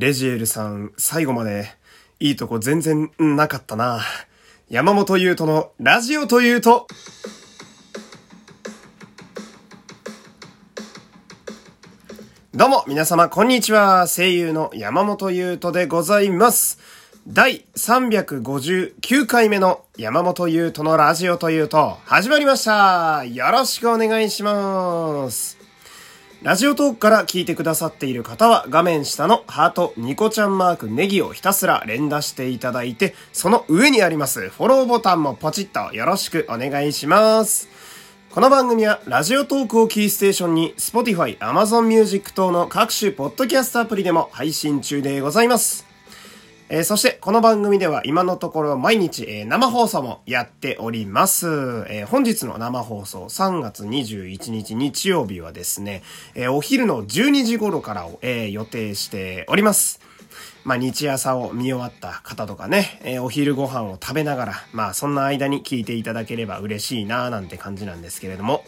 レジエルさん、最後まで、いいとこ全然なかったな。山本優斗のラジオというと、どうも、皆様、こんにちは。声優の山本優斗でございます。第359回目の山本優斗のラジオというと、始まりました。よろしくお願いします。ラジオトークから聞いてくださっている方は画面下のハート、ニコちゃんマーク、ネギをひたすら連打していただいて、その上にありますフォローボタンもポチッとよろしくお願いします。この番組はラジオトークをキーステーションに Spotify、Amazon Music 等の各種ポッドキャストアプリでも配信中でございます。えーそして、この番組では今のところ毎日、えー生放送もやっております。えー本日の生放送、3月21日日曜日はですね、えお昼の12時頃からを、え予定しております。まあ、日朝を見終わった方とかね、えーお昼ご飯を食べながら、まあ、そんな間に聞いていただければ嬉しいななんて感じなんですけれども、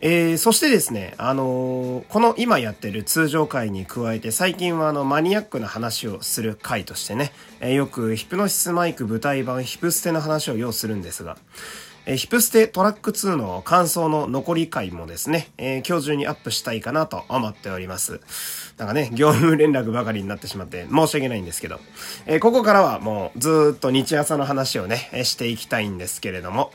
えーそしてですね、あのーこの今やってる通常回に加えて最近はあのマニアックな話をする回としてね、えーよくヒプノシスマイク舞台版ヒプステの話を要するんですが、えヒプステトラック2の感想の残り回もですね、え今日中にアップしたいかなと思っております。なんかね、業務連絡ばかりになってしまって申し訳ないんですけど、えここからはもうずっと日朝の話をね、していきたいんですけれども、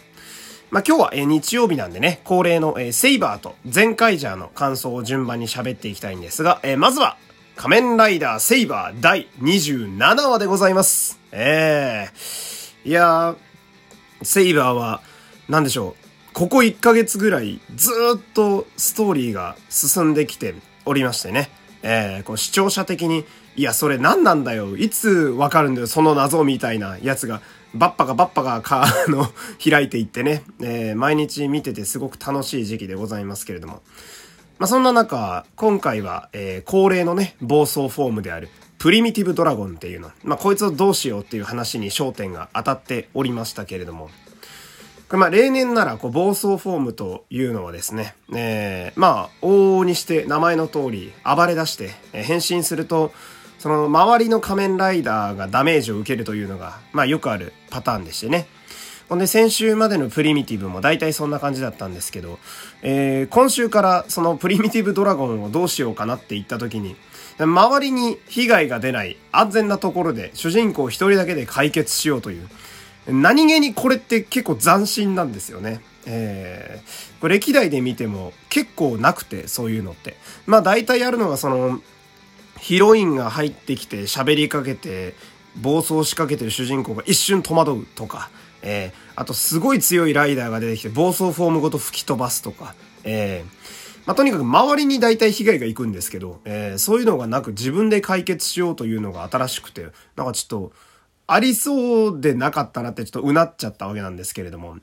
まあ、今日は、え日曜日なんでね、恒例の、えセイバーとゼンカイジャーの感想を順番に喋っていきたいんですが、えまずは、仮面ライダーセイバー第27話でございます。ええいやー、セイバーは、なんでしょう。ここ1ヶ月ぐらいずっとストーリーが進んできておりましてね。えー、こう視聴者的に、いや、それ何なんだよ。いつわかるんだよ、その謎みたいなやつが、バッパがバッパがか、あの、開いていってね。えー、毎日見ててすごく楽しい時期でございますけれども。まあ、そんな中、今回は、えー恒例のね、暴走フォームである、プリミティブドラゴンっていうの。まあ、こいつをどうしようっていう話に焦点が当たっておりましたけれども。これまあ例年ならこう暴走フォームというのはですね、えーまあ往々にして名前の通り暴れ出してえー変身するとその周りの仮面ライダーがダメージを受けるというのがまあよくあるパターンでしてね。ほんで先週までのプリミティブも大体そんな感じだったんですけど、えー今週からそのプリミティブドラゴンをどうしようかなって言った時に、周りに被害が出ない安全なところで主人公一人だけで解決しようという、何気にこれって結構斬新なんですよね。えー、これ歴代で見ても結構なくて、そういうのって。まあ大体あるのがその、ヒロインが入ってきて喋りかけて、暴走しかけてる主人公が一瞬戸惑うとか、えー、あとすごい強いライダーが出てきて暴走フォームごと吹き飛ばすとか、えー、まあ、とにかく周りに大体被害がいくんですけど、えー、そういうのがなく自分で解決しようというのが新しくて、なんかちょっと、ありそうでなかったなってちょっとうなっちゃったわけなんですけれども。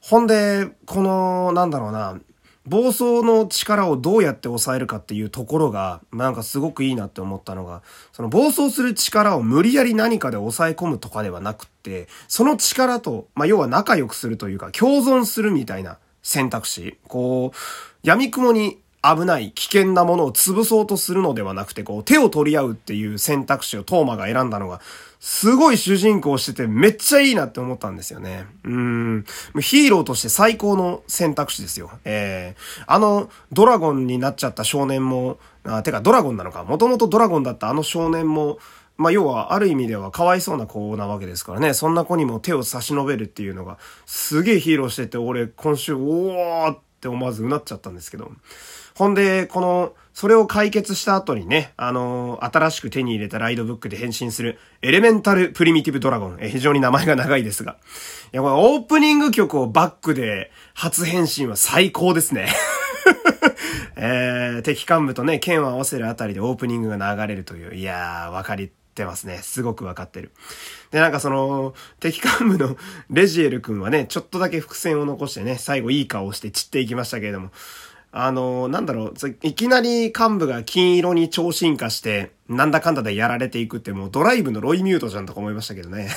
ほんで、この、なんだろうな、暴走の力をどうやって抑えるかっていうところが、なんかすごくいいなって思ったのが、その暴走する力を無理やり何かで抑え込むとかではなくって、その力と、まあ、要は仲良くするというか、共存するみたいな選択肢。こう、闇雲に危ない危険なものを潰そうとするのではなくて、こう、手を取り合うっていう選択肢をトーマが選んだのが、すごい主人公しててめっちゃいいなって思ったんですよね。うん。ヒーローとして最高の選択肢ですよ。えー、あの、ドラゴンになっちゃった少年も、あ、てかドラゴンなのか。もともとドラゴンだったあの少年も、まあ、要は、ある意味ではかわいそうな子なわけですからね。そんな子にも手を差し伸べるっていうのが、すげえヒーローしてて、俺、今週、おーって思わずうなっちゃったんですけど。ほんで、この、それを解決した後にね、あのー新しく手に入れたライドブックで変身する、エレメンタルプリミティブドラゴン。え、非常に名前が長いですが。いや、これオープニング曲をバックで初変身は最高ですね。えー、敵幹部とね、剣を合わせるあたりでオープニングが流れるという。いやー、わかりってますね。すごくわかってる。で、なんかその、敵幹部のレジエル君はね、ちょっとだけ伏線を残してね、最後いい顔をして散っていきましたけれども、あの、なんだろう、いきなり幹部が金色に超進化して、なんだかんだでやられていくってもうドライブのロイミュートじゃんとか思いましたけどね。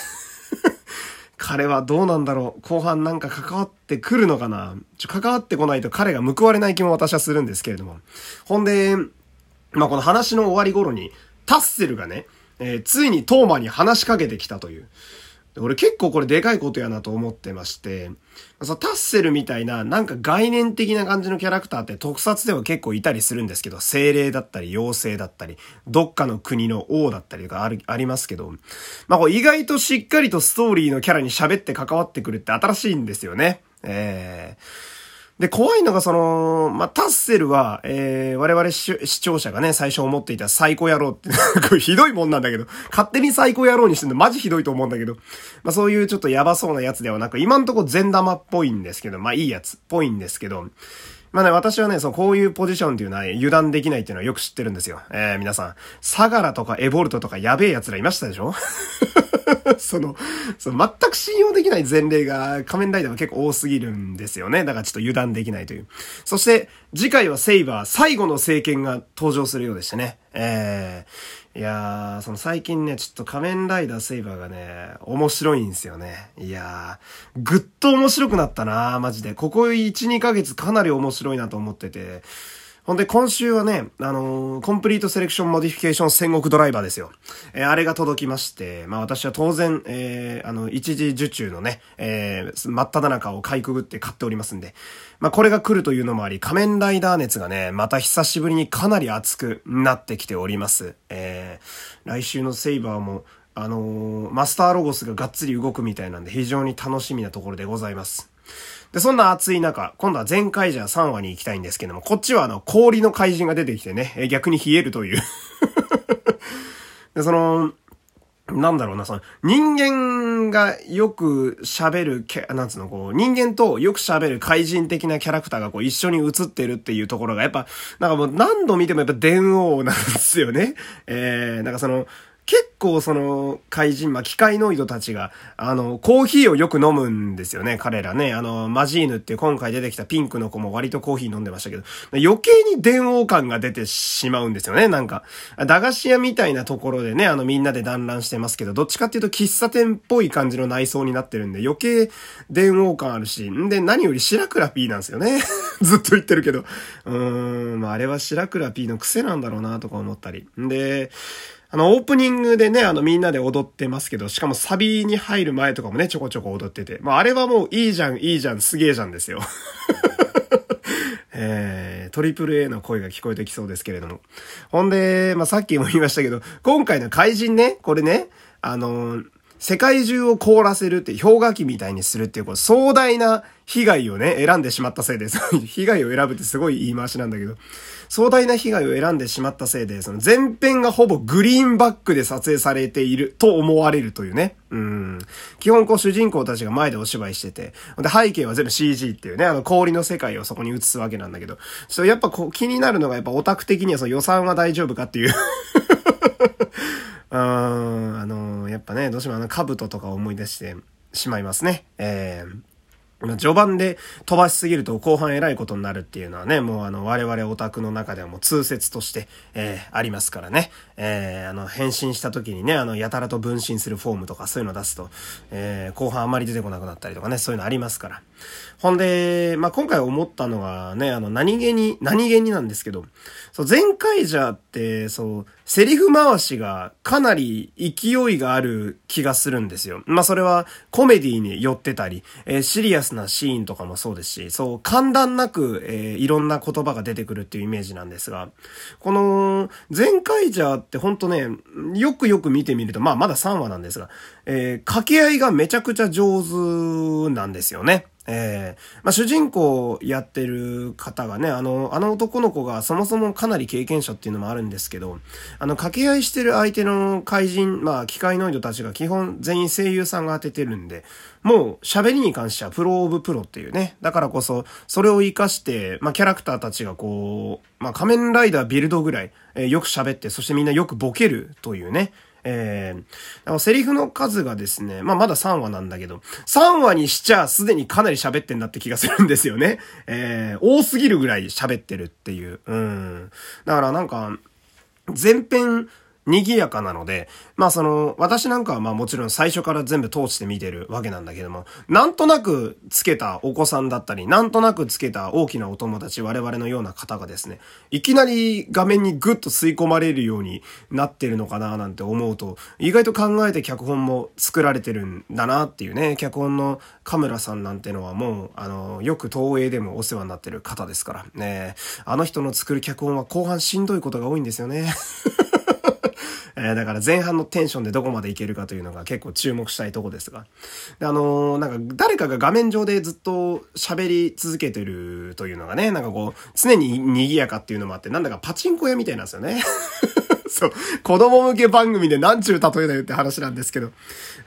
彼はどうなんだろう後半なんか関わってくるのかなちょ、関わってこないと彼が報われない気も私はするんですけれども。ほんで、まあ、この話の終わり頃に、タッセルがね、えー、ついにトーマに話しかけてきたという。俺結構これでかいことやなと思ってまして、そのタッセルみたいななんか概念的な感じのキャラクターって特撮では結構いたりするんですけど、精霊だったり妖精だったり、どっかの国の王だったりとかある、ありますけど、まあこう意外としっかりとストーリーのキャラに喋って関わってくるって新しいんですよね。えーで、怖いのがその、まあ、タッセルは、えー、我々視聴者がね、最初思っていた最高野郎って、これひどいもんなんだけど、勝手に最高野郎にしてるの。マジひどいと思うんだけど、まあ、そういうちょっとやばそうなやつではなく、今んとこ善玉っぽいんですけど、まあ、いいやつっぽいんですけど、まあね、私はね、そのこういうポジションっていうのは油断できないっていうのはよく知ってるんですよ。えー、皆さん、サガラとかエボルトとかやべえ奴らいましたでしょ？その、その全く信用できない前例が仮面ライダーは結構多すぎるんですよね。だからちょっと油断できないという。そして、次回はセイバー最後の聖剣が登場するようでしたね。えー、いやー、その最近ね、ちょっと仮面ライダーセイバーがね、面白いんですよね。いやー、ぐっと面白くなったなーマジで。ここ1、2ヶ月かなり面白いなと思ってて。ほんで、今週はね、あのー、コンプリートセレクションモディフィケーション戦国ドライバーですよ。えー、あれが届きまして、まあ私は当然、えー、あの、一次受注のね、えー、真っ只中をかいくぐって買っておりますんで、まあこれが来るというのもあり、仮面ライダー熱がね、また久しぶりにかなり熱くなってきております。えー、来週のセイバーも、あのー、マスターロゴスががっつり動くみたいなんで非常に楽しみなところでございます。で、そんな暑い中、今度は全開じゃ3話に行きたいんですけども、こっちはあの、氷の怪人が出てきてね、逆に冷えるという で、その、なんだろうな、その、人間がよく喋る、なんつうの、こう、人間とよく喋る怪人的なキャラクターがこう一緒に映ってるっていうところが、やっぱ、なんかもう何度見てもやっぱ電王なんですよね。えー、なんかその、結構その怪人、まあ、機械ノイドたちが、あの、コーヒーをよく飲むんですよね、彼らね。あの、マジーヌっていう今回出てきたピンクの子も割とコーヒー飲んでましたけど、余計に電王感が出てしまうんですよね、なんか。駄菓子屋みたいなところでね、あのみんなで団らんしてますけど、どっちかっていうと喫茶店っぽい感じの内装になってるんで、余計電王感あるし、んで、何より白倉 P なんですよね。ずっと言ってるけど。うーん、まあ、あれは白倉 P の癖なんだろうな、とか思ったり。んで、あの、オープニングでね、あの、みんなで踊ってますけど、しかもサビに入る前とかもね、ちょこちょこ踊ってて。まあ、あれはもういいじゃん、いいじゃん、すげえじゃんですよ。えー、トリプル A の声が聞こえてきそうですけれども。ほんで、まあ、さっきも言いましたけど、今回の怪人ね、これね、あのー、世界中を凍らせるって、氷河期みたいにするっていう、こう、壮大な被害をね、選んでしまったせいで。被害を選ぶってすごい言い回しなんだけど、壮大な被害を選んでしまったせいで、その前編がほぼグリーンバックで撮影されていると思われるというね。うん。基本こう主人公たちが前でお芝居してて、で背景は全部 CG っていうね、あの氷の世界をそこに映すわけなんだけど、それやっぱこう気になるのがやっぱオタク的にはその予算は大丈夫かっていう うん、あのー、やっぱね、どうしてもあの、兜とか思い出してしまいますね。えー序盤で飛ばしすぎると後半偉いことになるっていうのはね、もうあの我々オタクの中ではもう通説として、えー、ありますからね。えー、あの変身した時にね、あのやたらと分身するフォームとかそういうの出すと、えー、後半あまり出てこなくなったりとかね、そういうのありますから。ほんで、まあ、今回思ったのがね、あの何気に、何気になんですけど、そう、前回じゃって、そう、セリフ回しがかなり勢いがある気がするんですよ。まあ、それはコメディに寄ってたり、えー、シリアなシーンとかもそうですし、そう、簡単なく、えー、いろんな言葉が出てくるっていうイメージなんですが、この、前回じゃってほんとね、よくよく見てみると、まあ、まだ3話なんですが、えー、掛け合いがめちゃくちゃ上手なんですよね。ええ。ー、まあ、主人公やってる方がね、あの、あの男の子がそもそもかなり経験者っていうのもあるんですけど、あの、掛け合いしてる相手の怪人、まあ、機械ノイドたちが基本全員声優さんが当ててるんで、もう喋りに関してはプロオブプロっていうね、だからこそ、それを活かして、まあ、キャラクターたちがこう、まあ、仮面ライダービルドぐらい、えー、よく喋って、そしてみんなよくボケるというね、えー、セリフの数がですね、まあまだ3話なんだけど、3話にしちゃすでにかなり喋ってんだって気がするんですよね。えー、多すぎるぐらい喋ってるっていう。うん。だからなんか、前編賑やかなので、まあその、私なんかはまあもちろん最初から全部通して見てるわけなんだけども、なんとなくつけたお子さんだったり、なんとなくつけた大きなお友達、我々のような方がですね、いきなり画面にグッと吸い込まれるようになってるのかななんて思うと、意外と考えて脚本も作られてるんだなっていうね、脚本のカメラさんなんてのはもう、あの、よく東映でもお世話になってる方ですから、ね、あの人の作る脚本は後半しんどいことが多いんですよね。えー、だから前半のテンションでどこまでいけるかというのが結構注目したいとこですが。あのー、なんか誰かが画面上でずっと喋り続けてるというのがね、なんかこう、常に賑やかっていうのもあって、なんだかパチンコ屋みたいなんですよね。そう。子供向け番組で何ちゅう例えだよって話なんですけど。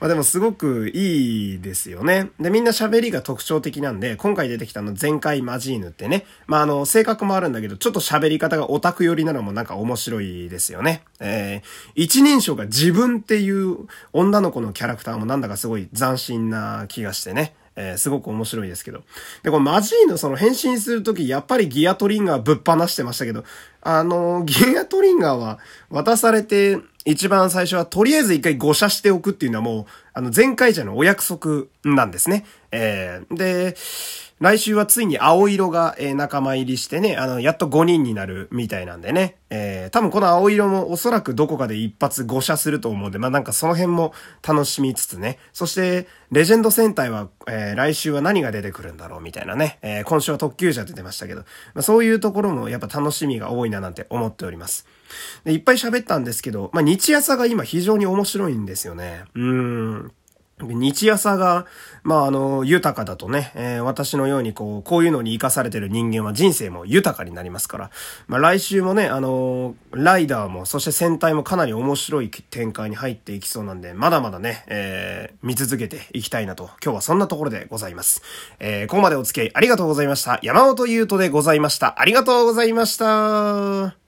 まあでもすごくいいですよね。で、みんな喋りが特徴的なんで、今回出てきたの前回マジーヌってね。まああの、性格もあるんだけど、ちょっと喋り方がオタク寄りなのもなんか面白いですよね。えー、一人称が自分っていう女の子のキャラクターもなんだかすごい斬新な気がしてね。えー、すごく面白いですけど。で、このマジーのその変身するとき、やっぱりギアトリンガーぶっ放してましたけど、あの、ギアトリンガーは渡されて、一番最初はとりあえず一回誤射しておくっていうのはもう、あの、前回者のお約束なんですね。えー、で、来週はついに青色が、えー、仲間入りしてね、あの、やっと5人になるみたいなんでね。えー、多分この青色もおそらくどこかで一発誤射すると思うんで、まあ、なんかその辺も楽しみつつね。そして、レジェンド戦隊は、えー、来週は何が出てくるんだろうみたいなね。えー、今週は特急車出てましたけど、まあ、そういうところもやっぱ楽しみが多いななんて思っております。でいっぱい喋ったんですけど、まあ、日朝が今非常に面白いんですよね。うーん。日朝が、まあ、あの、豊かだとね、えー、私のようにこう、こういうのに生かされてる人間は人生も豊かになりますから、まあ、来週もね、あの、ライダーも、そして戦隊もかなり面白い展開に入っていきそうなんで、まだまだね、えー、見続けていきたいなと、今日はそんなところでございます。えー、ここまでお付き合いありがとうございました。山本優斗でございました。ありがとうございました。